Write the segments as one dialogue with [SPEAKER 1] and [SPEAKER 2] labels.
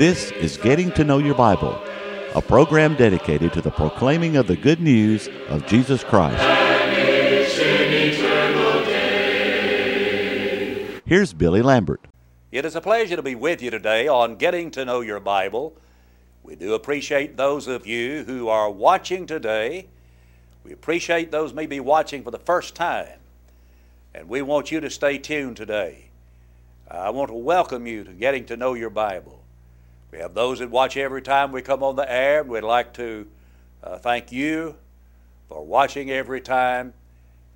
[SPEAKER 1] This is Getting to Know Your Bible, a program dedicated to the proclaiming of the good news of Jesus Christ. Here's Billy Lambert.
[SPEAKER 2] It is a pleasure to be with you today on Getting to Know Your Bible. We do appreciate those of you who are watching today. We appreciate those maybe watching for the first time. And we want you to stay tuned today. I want to welcome you to Getting to Know Your Bible. We have those that watch every time we come on the air. We'd like to uh, thank you for watching every time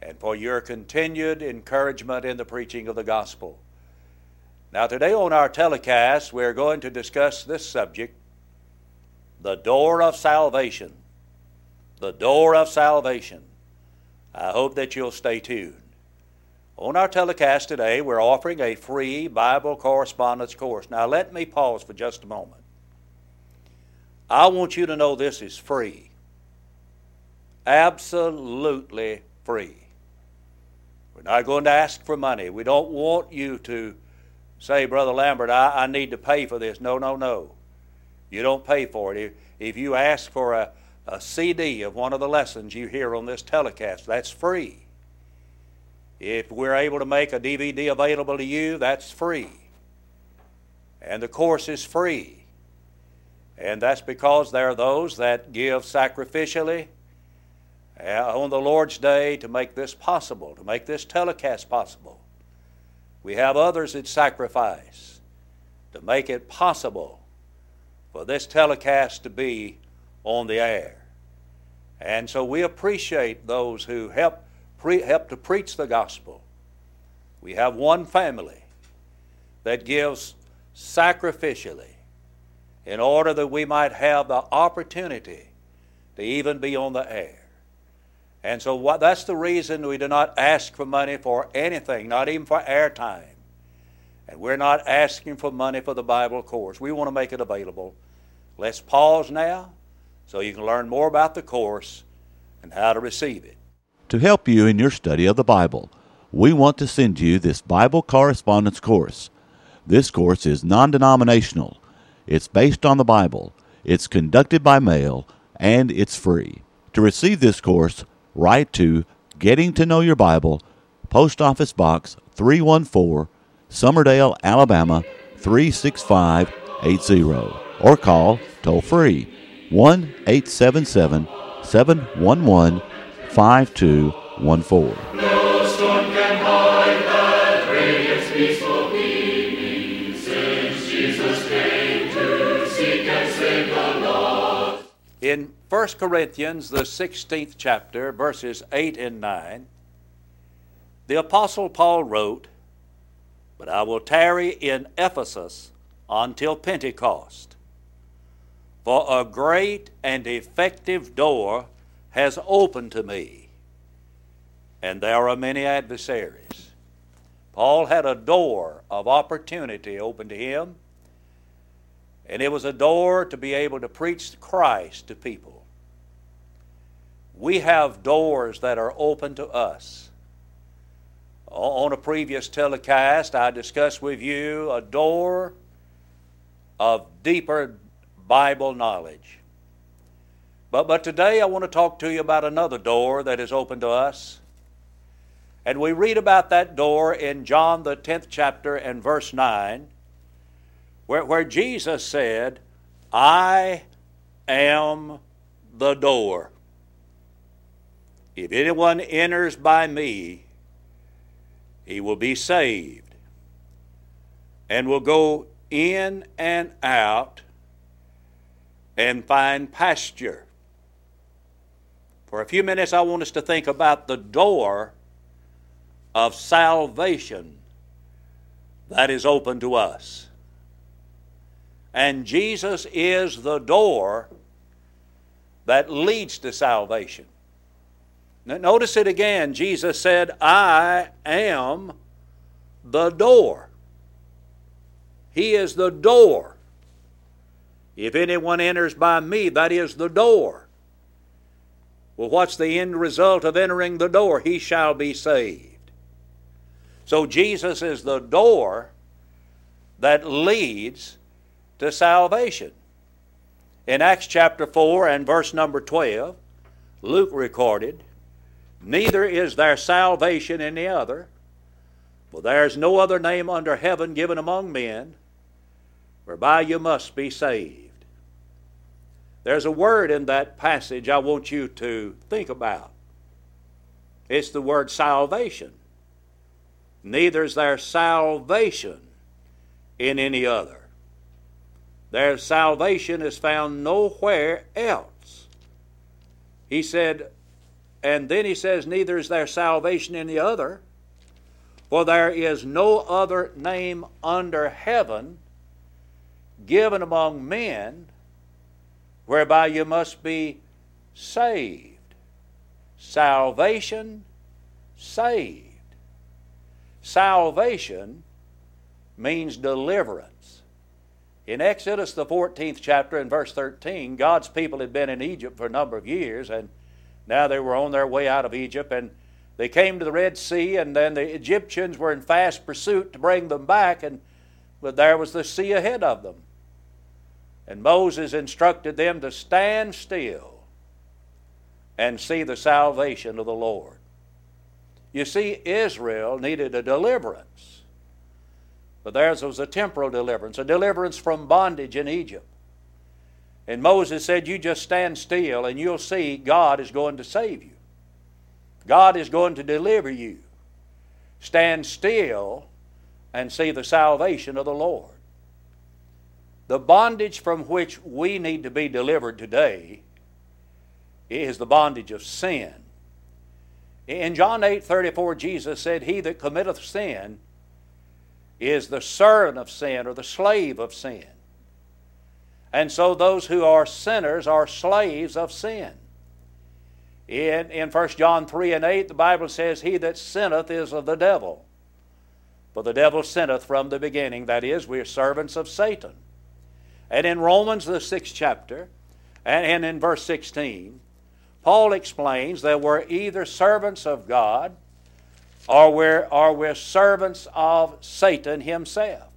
[SPEAKER 2] and for your continued encouragement in the preaching of the gospel. Now, today on our telecast, we're going to discuss this subject the door of salvation. The door of salvation. I hope that you'll stay tuned. On our telecast today, we're offering a free Bible correspondence course. Now, let me pause for just a moment. I want you to know this is free. Absolutely free. We're not going to ask for money. We don't want you to say, Brother Lambert, I, I need to pay for this. No, no, no. You don't pay for it. If, if you ask for a, a CD of one of the lessons you hear on this telecast, that's free. If we're able to make a DVD available to you, that's free. And the course is free. And that's because there are those that give sacrificially uh, on the Lord's Day to make this possible, to make this telecast possible. We have others that sacrifice to make it possible for this telecast to be on the air. And so we appreciate those who help pre- help to preach the gospel. We have one family that gives sacrificially in order that we might have the opportunity to even be on the air. And so what, that's the reason we do not ask for money for anything, not even for airtime. And we're not asking for money for the Bible course. We want to make it available. Let's pause now so you can learn more about the course and how to receive it.
[SPEAKER 1] To help you in your study of the Bible, we want to send you this Bible correspondence course. This course is non denominational, it's based on the Bible, it's conducted by mail, and it's free. To receive this course, write to Getting to Know Your Bible, Post Office Box 314, Summerdale, Alabama 36580, or call toll free 1 877 711 5214.
[SPEAKER 3] No storm can hide that radiance peaceful beaming, since Jesus came to seek and save the lost.
[SPEAKER 2] In 1 Corinthians, the 16th chapter, verses 8 and 9, the Apostle Paul wrote, But I will tarry in Ephesus until Pentecost. For a great and effective door has opened to me, and there are many adversaries. Paul had a door of opportunity open to him, and it was a door to be able to preach Christ to people. We have doors that are open to us. On a previous telecast, I discussed with you a door of deeper Bible knowledge. But, but today I want to talk to you about another door that is open to us. And we read about that door in John, the 10th chapter, and verse 9, where, where Jesus said, I am the door. If anyone enters by me, he will be saved and will go in and out and find pasture. For a few minutes, I want us to think about the door of salvation that is open to us. And Jesus is the door that leads to salvation. Now, notice it again. Jesus said, I am the door. He is the door. If anyone enters by me, that is the door. Well, what's the end result of entering the door? He shall be saved. So Jesus is the door that leads to salvation. In Acts chapter 4 and verse number 12, Luke recorded, Neither is there salvation in the other, for there is no other name under heaven given among men whereby you must be saved. There's a word in that passage I want you to think about. It's the word salvation. Neither is there salvation in any other. Their salvation is found nowhere else. He said, and then he says, Neither is there salvation in the other, for there is no other name under heaven given among men whereby you must be saved. Salvation, saved. Salvation means deliverance. In Exodus, the 14th chapter, and verse 13, God's people had been in Egypt for a number of years, and now they were on their way out of Egypt, and they came to the Red Sea, and then the Egyptians were in fast pursuit to bring them back, and but there was the sea ahead of them. And Moses instructed them to stand still and see the salvation of the Lord. You see, Israel needed a deliverance. But theirs was a temporal deliverance, a deliverance from bondage in Egypt. And Moses said, You just stand still and you'll see God is going to save you. God is going to deliver you. Stand still and see the salvation of the Lord. The bondage from which we need to be delivered today is the bondage of sin. In John 8 34, Jesus said, He that committeth sin is the servant of sin or the slave of sin. And so those who are sinners are slaves of sin. In, in 1 John 3 and 8, the Bible says, He that sinneth is of the devil. For the devil sinneth from the beginning. That is, we are servants of Satan. And in Romans, the sixth chapter, and, in verse 16, Paul explains that we're either servants of God or we're, or we're servants of Satan himself.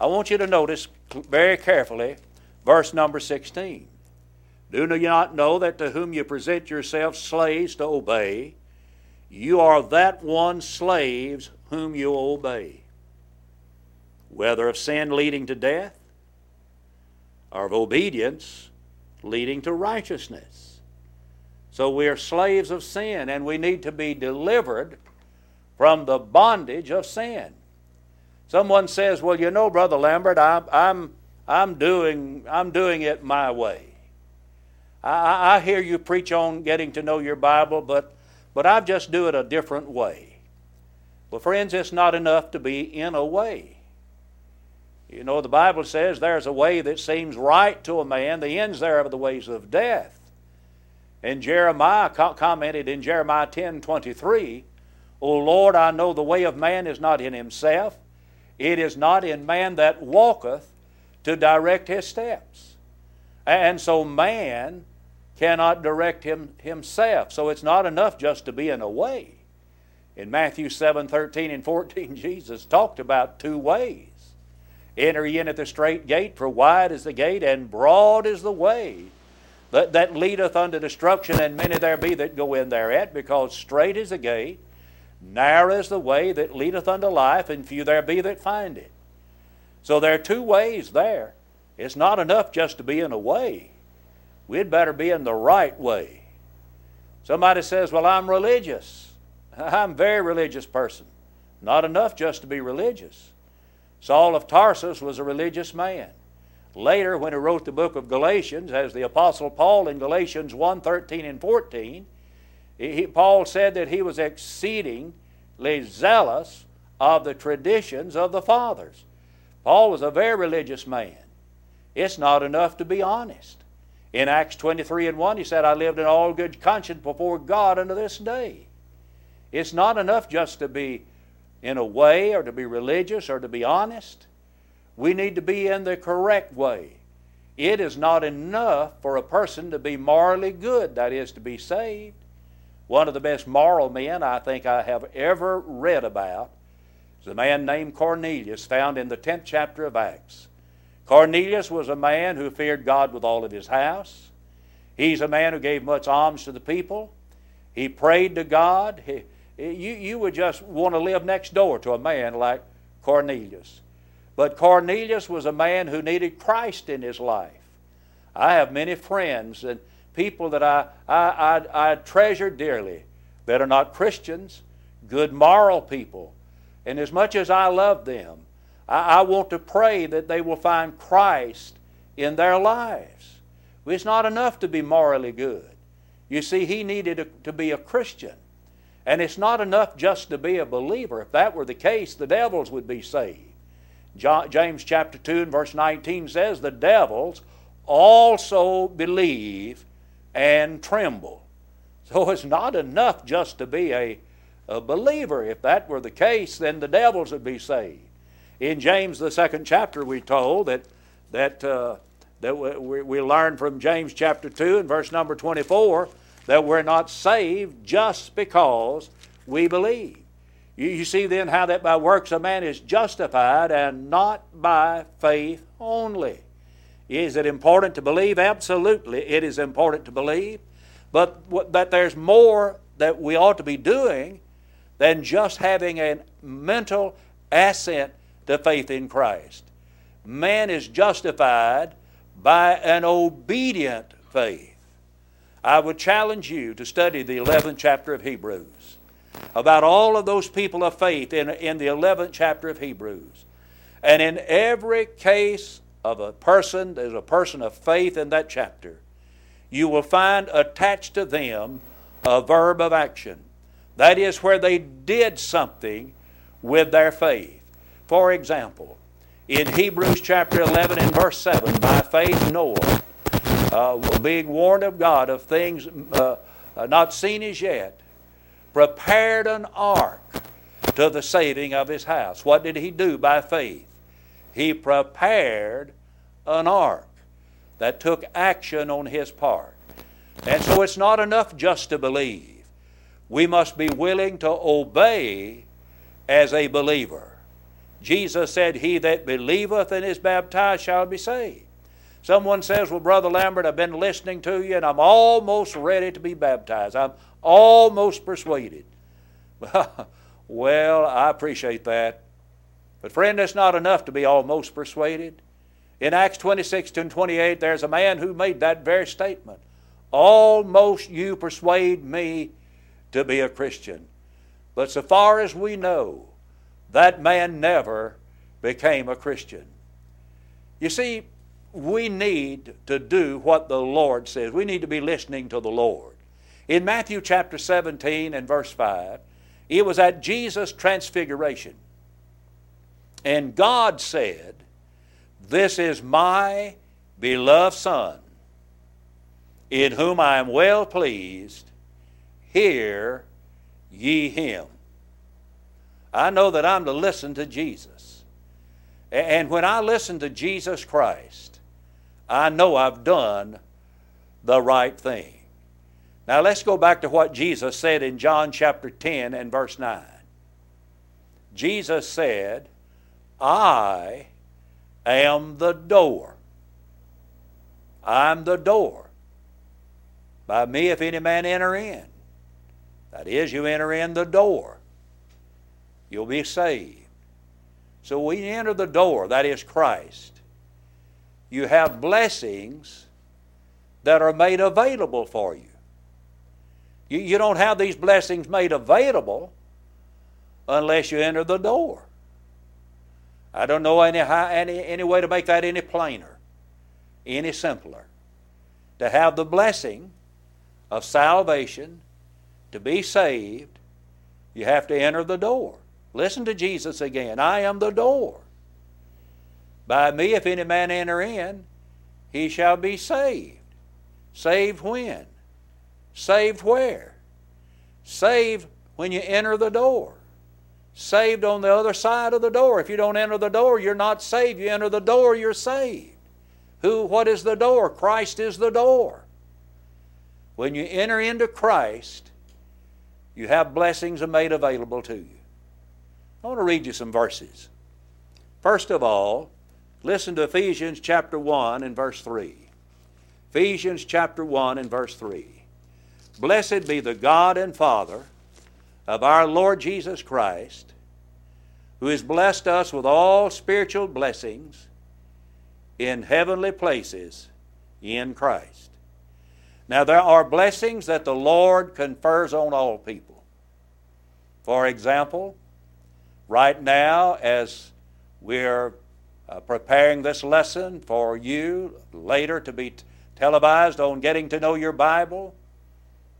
[SPEAKER 2] I want you to notice very carefully verse number 16. Do you not know that to whom you present yourselves slaves to obey, you are that one slaves whom you obey, whether of sin leading to death or of obedience leading to righteousness. So we are slaves of sin and we need to be delivered from the bondage of sin. Someone says, Well, you know, Brother Lambert, I'm, I'm, I'm, doing, I'm doing it my way. I, I hear you preach on getting to know your Bible, but, but I just do it a different way. Well, friends, it's not enough to be in a way. You know, the Bible says there's a way that seems right to a man, the ends thereof are the ways of death. And Jeremiah commented in Jeremiah 10 23, O Lord, I know the way of man is not in himself, it is not in man that walketh to direct his steps. And so man cannot direct him himself. So it's not enough just to be in a way. In Matthew 7 13 and 14, Jesus talked about two ways. Enter ye in at the strait gate, for wide is the gate, and broad is the way that, that leadeth unto destruction, and many there be that go in thereat, because strait is the gate, narrow is the way that leadeth unto life, and few there be that find it. So there are two ways there. It's not enough just to be in a way. We'd better be in the right way. Somebody says, Well, I'm religious. I'm a very religious person. Not enough just to be religious. Saul of Tarsus was a religious man. Later, when he wrote the book of Galatians, as the Apostle Paul in Galatians 1 13 and 14, he, Paul said that he was exceedingly zealous of the traditions of the fathers. Paul was a very religious man. It's not enough to be honest. In Acts 23 and 1, he said, I lived in all good conscience before God unto this day. It's not enough just to be in a way or to be religious or to be honest. We need to be in the correct way. It is not enough for a person to be morally good, that is, to be saved. One of the best moral men I think I have ever read about is a man named Cornelius, found in the 10th chapter of Acts. Cornelius was a man who feared God with all of his house. He's a man who gave much alms to the people. He prayed to God. He, Eh, you, you would just want to live next door to a man like Cornelius. But Cornelius was a man who needed Christ in his life. I have many friends and people that I, I, I, I treasure dearly that are not Christians, good moral people. And as much as I love them, I, I want to pray that they will find Christ in their lives. It's not enough to be morally good. You see, he needed to be a Christian. And it's not enough just to be a believer. If that were the case, the devils would be saved. James chapter 2 and verse 19 says, The devils also believe and tremble. So it's not enough just to be a, a believer. If that were the case, then the devils would be saved. In James, the second chapter, we told that, that, uh, that we, we learn from James chapter 2 and verse number 24 that we're not saved just because we believe. You, you see then how that by works a man is justified and not by faith only. Is it important to believe? Absolutely, it is important to believe. But that there's more that we ought to be doing than just having a mental assent to faith in Christ. Man is justified by an obedient faith. I would challenge you to study the 11th chapter of Hebrews about all of those people of faith in, in the 11th chapter of Hebrews. And in every case of a person, there's a person of faith in that chapter, you will find attached to them a verb of action. That is where they did something with their faith. For example, in Hebrews chapter 11 and verse 7, by faith Noah, uh, being warned of God of things uh, uh not seen as yet, prepared an ark to the saving of his house. What did he do by faith? He prepared an ark that took action on his part. And so it's not enough just to believe. We must be willing to obey as a believer. Jesus said, He that believeth and is baptized shall be saved. Someone says, Well, Brother Lambert, I've been listening to you and I'm almost ready to be baptized. I'm almost persuaded. well, I appreciate that. But, friend, that's not enough to be almost persuaded. In Acts 26 and 28, there's a man who made that very statement. Almost you persuade me to be a Christian. But so far as we know, that man never became a Christian. You see, we need to do what the Lord says. We need to be listening to the Lord. In Matthew chapter 17 and verse 5, it was at Jesus' transfiguration. And God said, This is my beloved Son, in whom I am well pleased. Hear ye him. I know that I'm to listen to Jesus. And when I listen to Jesus Christ, I know I've done the right thing. Now let's go back to what Jesus said in John chapter 10 and verse 9. Jesus said, I am the door. I'm the door. By me, if any man enter in, that is, you enter in the door, you'll be saved. So we enter the door, that is Christ you have blessings that are made available for you. You, you don't have these blessings made available unless you enter the door. I don't know any, any, any way to make that any plainer, any simpler. To have the blessing of salvation, to be saved, you have to enter the door. Listen to Jesus again. I am the door. By me, if any man enter in, he shall be saved. Saved when? Saved where? Saved when you enter the door. Saved on the other side of the door. If you don't enter the door, you're not saved. You enter the door, you're saved. Who, what is the door? Christ is the door. When you enter into Christ, you have blessings made available to you. I want to read you some verses. First of all, Listen to Ephesians chapter 1 and verse 3. Ephesians chapter 1 and verse 3. Blessed be the God and Father of our Lord Jesus Christ, who has blessed us with all spiritual blessings in heavenly places in Christ. Now, there are blessings that the Lord confers on all people. For example, right now, as we're uh, preparing this lesson for you later to be t- televised on getting to know your Bible,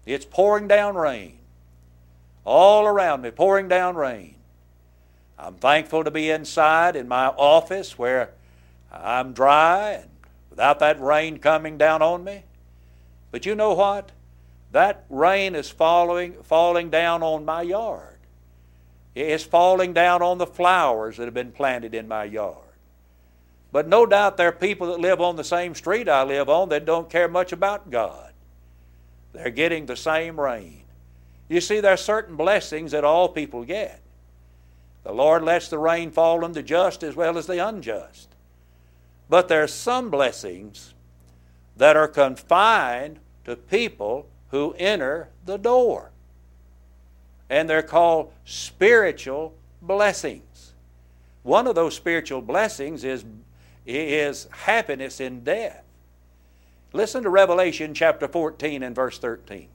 [SPEAKER 2] it's pouring down rain. All around me, pouring down rain. I'm thankful to be inside in my office where I'm dry and without that rain coming down on me. But you know what? That rain is falling, falling down on my yard. It's falling down on the flowers that have been planted in my yard. But no doubt there are people that live on the same street I live on that don't care much about God. They're getting the same rain. You see, there are certain blessings that all people get. The Lord lets the rain fall on the just as well as the unjust. But there are some blessings that are confined to people who enter the door. And they're called spiritual blessings. One of those spiritual blessings is, is happiness in death. Listen to Revelation chapter 14 and verse 13.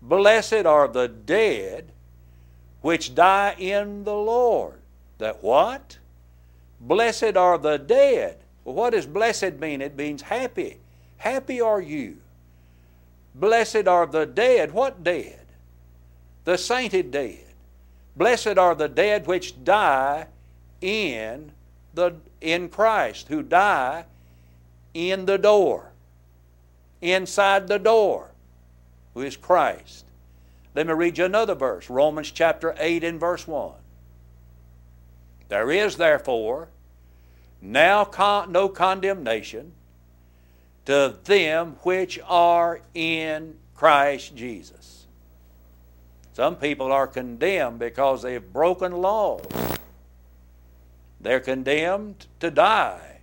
[SPEAKER 2] Blessed are the dead which die in the Lord. That what? Blessed are the dead. Well, what does blessed mean? It means happy. Happy are you. Blessed are the dead. What dead? The sainted dead. Blessed are the dead which die in the in Christ, who die in the door. Inside the door, who is Christ. Let me read you another verse, Romans chapter 8 and verse 1. There is therefore now con- no condemnation to them which are in Christ Jesus. Some people are condemned because they have broken laws. They're condemned to die,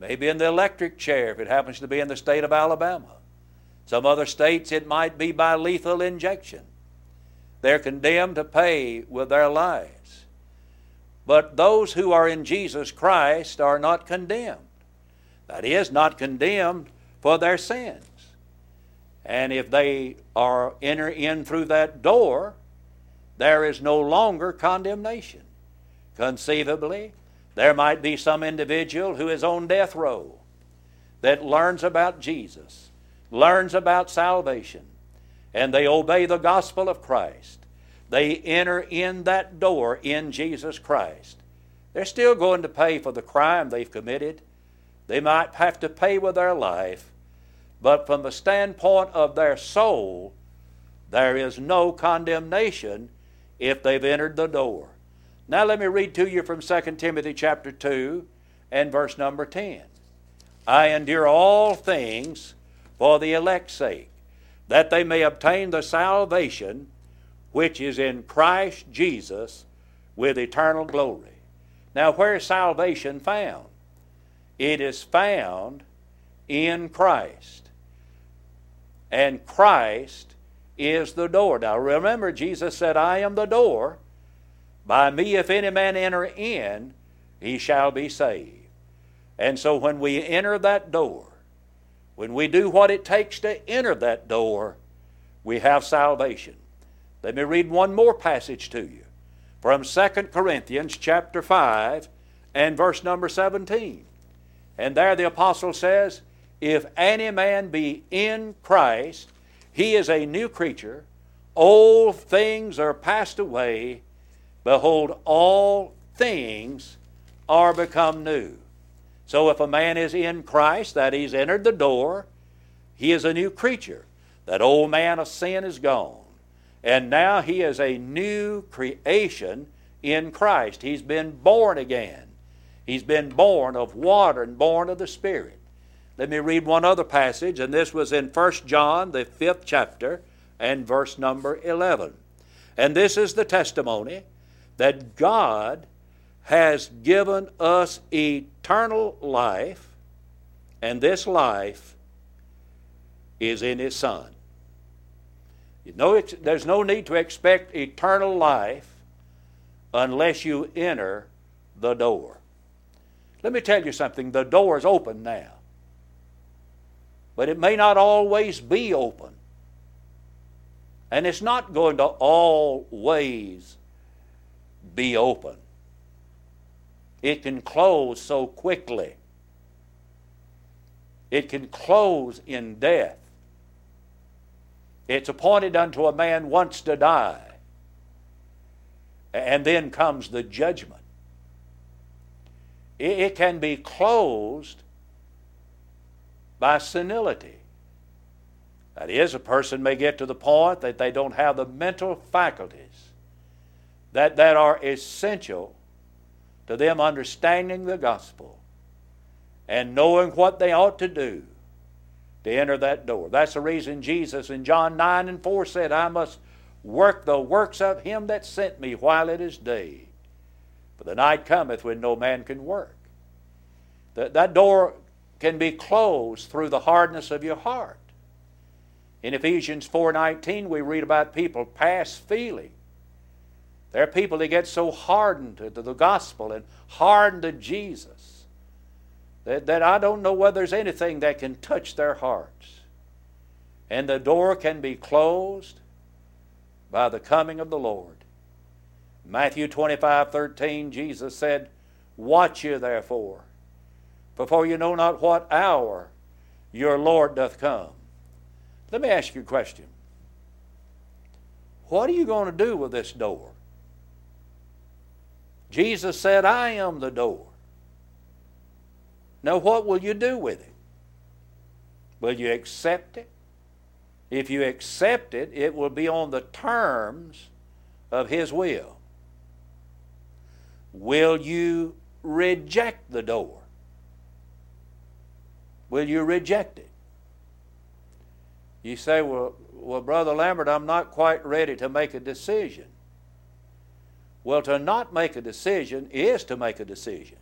[SPEAKER 2] maybe in the electric chair if it happens to be in the state of Alabama. Some other states it might be by lethal injection. They're condemned to pay with their lives. But those who are in Jesus Christ are not condemned. That is, not condemned for their sins. And if they are enter in through that door, there is no longer condemnation. Conceivably, there might be some individual who is on death row that learns about Jesus, learns about salvation, and they obey the gospel of Christ. They enter in that door in Jesus Christ. They're still going to pay for the crime they've committed. They might have to pay with their life, but from the standpoint of their soul, there is no condemnation if they've entered the door. Now let me read to you from 2 Timothy chapter 2 and verse number 10. I endure all things for the elect's sake, that they may obtain the salvation which is in Christ Jesus with eternal glory. Now, where is salvation found? It is found in Christ. And Christ is the door. Now, remember, Jesus said, I am the door. By me, if any man enter in, he shall be saved. And so, when we enter that door, when we do what it takes to enter that door, we have salvation. Let me read one more passage to you from 2 Corinthians chapter 5 and verse number 17. And there the apostle says, If any man be in Christ, he is a new creature. Old things are passed away. Behold, all things are become new. So if a man is in Christ, that he's entered the door, he is a new creature. That old man of sin is gone. And now he is a new creation in Christ. He's been born again. He's been born of water and born of the Spirit. Let me read one other passage, and this was in 1 John, the fifth chapter, and verse number 11. And this is the testimony that God has given us eternal life, and this life is in His Son. You know, there's no need to expect eternal life unless you enter the door. Let me tell you something the door is open now, but it may not always be open. And it's not going to always be open. It can close so quickly. It can close in death. It's appointed unto a man once to die, and then comes the judgment. It can be closed by senility. That is, a person may get to the point that they don't have the mental faculties that, that are essential to them understanding the gospel and knowing what they ought to do to enter that door. That's the reason Jesus in John 9 and 4 said, I must work the works of him that sent me while it is day. For the night cometh when no man can work. That, that door can be closed through the hardness of your heart. In Ephesians 4:19 we read about people past feeling. There are people that get so hardened to the gospel and hardened to Jesus that, that I don't know whether there's anything that can touch their hearts. And the door can be closed by the coming of the Lord. Matthew 25 13, Jesus said, Watch ye therefore, before you know not what hour your Lord doth come. Let me ask you a question. What are you going to do with this door? Jesus said, I am the door. Now, what will you do with it? Will you accept it? If you accept it, it will be on the terms of His will. Will you reject the door? Will you reject it? You say, well, well, Brother Lambert, I'm not quite ready to make a decision. Well, to not make a decision is to make a decision.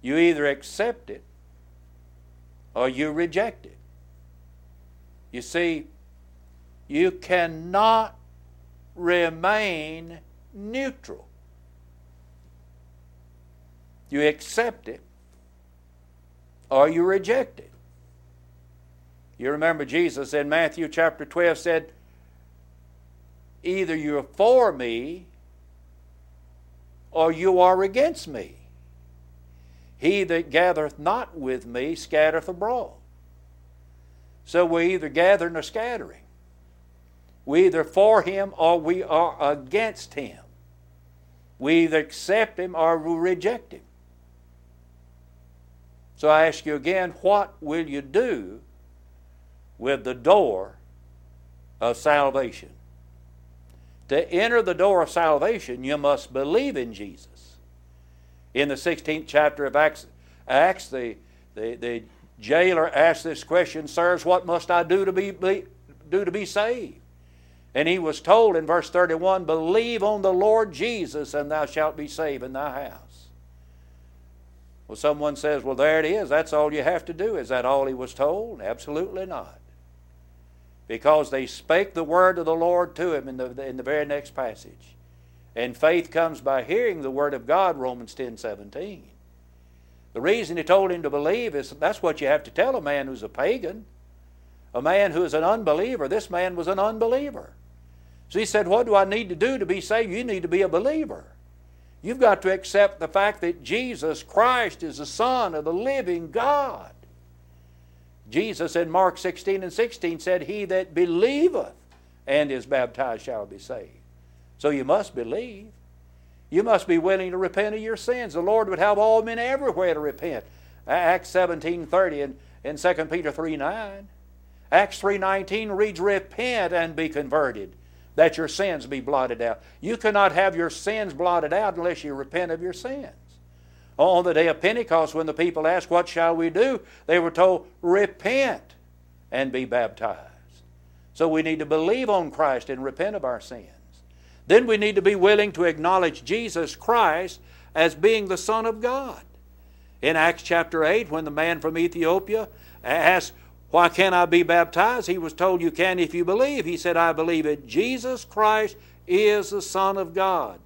[SPEAKER 2] You either accept it or you reject it. You see, you cannot remain neutral. You accept it or you reject it. You remember Jesus in Matthew chapter 12 said, Either you're for me or you are against me. He that gathereth not with me scattereth abroad. So we're either gathering or scattering. We either for him or we are against him. We either accept him or we reject him. So I ask you again, what will you do with the door of salvation. To enter the door of salvation, you must believe in Jesus. In the 16th chapter of Acts, Acts the, the, the jailer asked this question, Sirs, what must I do to be, be, do to be saved? And he was told in verse 31, Believe on the Lord Jesus, and thou shalt be saved in thy house. Well, someone says, Well, there it is. That's all you have to do. Is that all he was told? Absolutely not because they spake the word of the Lord to him in the, in the very next passage. And faith comes by hearing the word of God, Romans 10 17. The reason he told him to believe is that's what you have to tell a man who's a pagan, a man who is an unbeliever. This man was an unbeliever. So he said, What do I need to do to be saved? You need to be a believer. You've got to accept the fact that Jesus Christ is the Son of the living God. Jesus in Mark 16 and 16 said, He that believeth and is baptized shall be saved. So you must believe. You must be willing to repent of your sins. The Lord would have all men everywhere to repent. Acts 17 30 and, and 2 Peter 3 9. Acts 3.19 reads, Repent and be converted, that your sins be blotted out. You cannot have your sins blotted out unless you repent of your sins. On the day of Pentecost, when the people asked, What shall we do? they were told, Repent and be baptized. So we need to believe on Christ and repent of our sins. Then we need to be willing to acknowledge Jesus Christ as being the Son of God. In Acts chapter 8, when the man from Ethiopia asked, Why can't I be baptized? He was told, You can if you believe. He said, I believe it. Jesus Christ is the Son of God.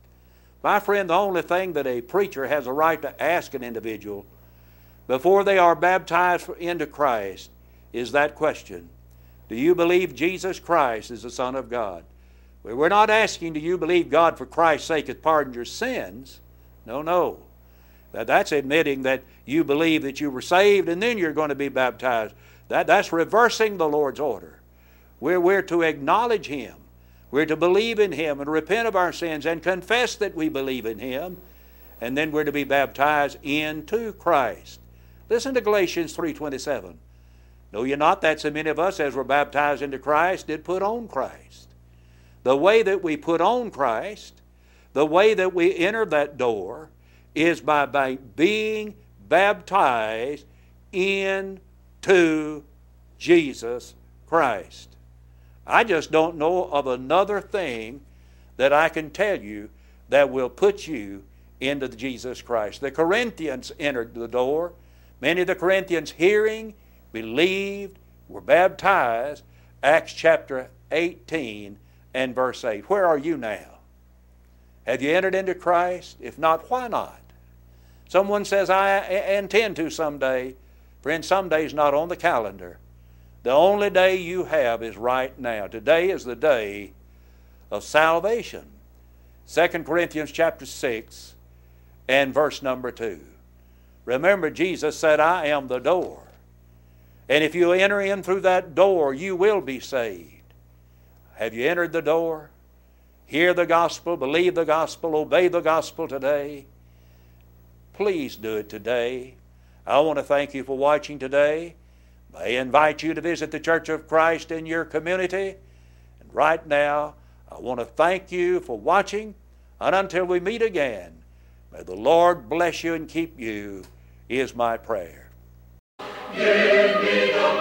[SPEAKER 2] My friend, the only thing that a preacher has a right to ask an individual before they are baptized into Christ is that question Do you believe Jesus Christ is the Son of God? We're not asking, Do you believe God for Christ's sake has pardoned your sins? No, no. That's admitting that you believe that you were saved and then you're going to be baptized. That, that's reversing the Lord's order. We're, we're to acknowledge Him. We're to believe in Him and repent of our sins and confess that we believe in Him. And then we're to be baptized into Christ. Listen to Galatians 3.27. Know ye not that so many of us as were baptized into Christ did put on Christ? The way that we put on Christ, the way that we enter that door, is by, by being baptized into Jesus Christ. I just don't know of another thing that I can tell you that will put you into Jesus Christ. The Corinthians entered the door. Many of the Corinthians hearing, believed, were baptized. Acts chapter 18 and verse 8. Where are you now? Have you entered into Christ? If not, why not? Someone says, I intend to someday. Friend, someday is not on the calendar. The only day you have is right now. Today is the day of salvation. 2 Corinthians chapter 6 and verse number 2. Remember, Jesus said, I am the door. And if you enter in through that door, you will be saved. Have you entered the door? Hear the gospel, believe the gospel, obey the gospel today. Please do it today. I want to thank you for watching today. I invite you to visit the Church of Christ in your community. And right now, I want to thank you for watching. And until we meet again, may the Lord bless you and keep you, is my prayer.
[SPEAKER 3] Give me the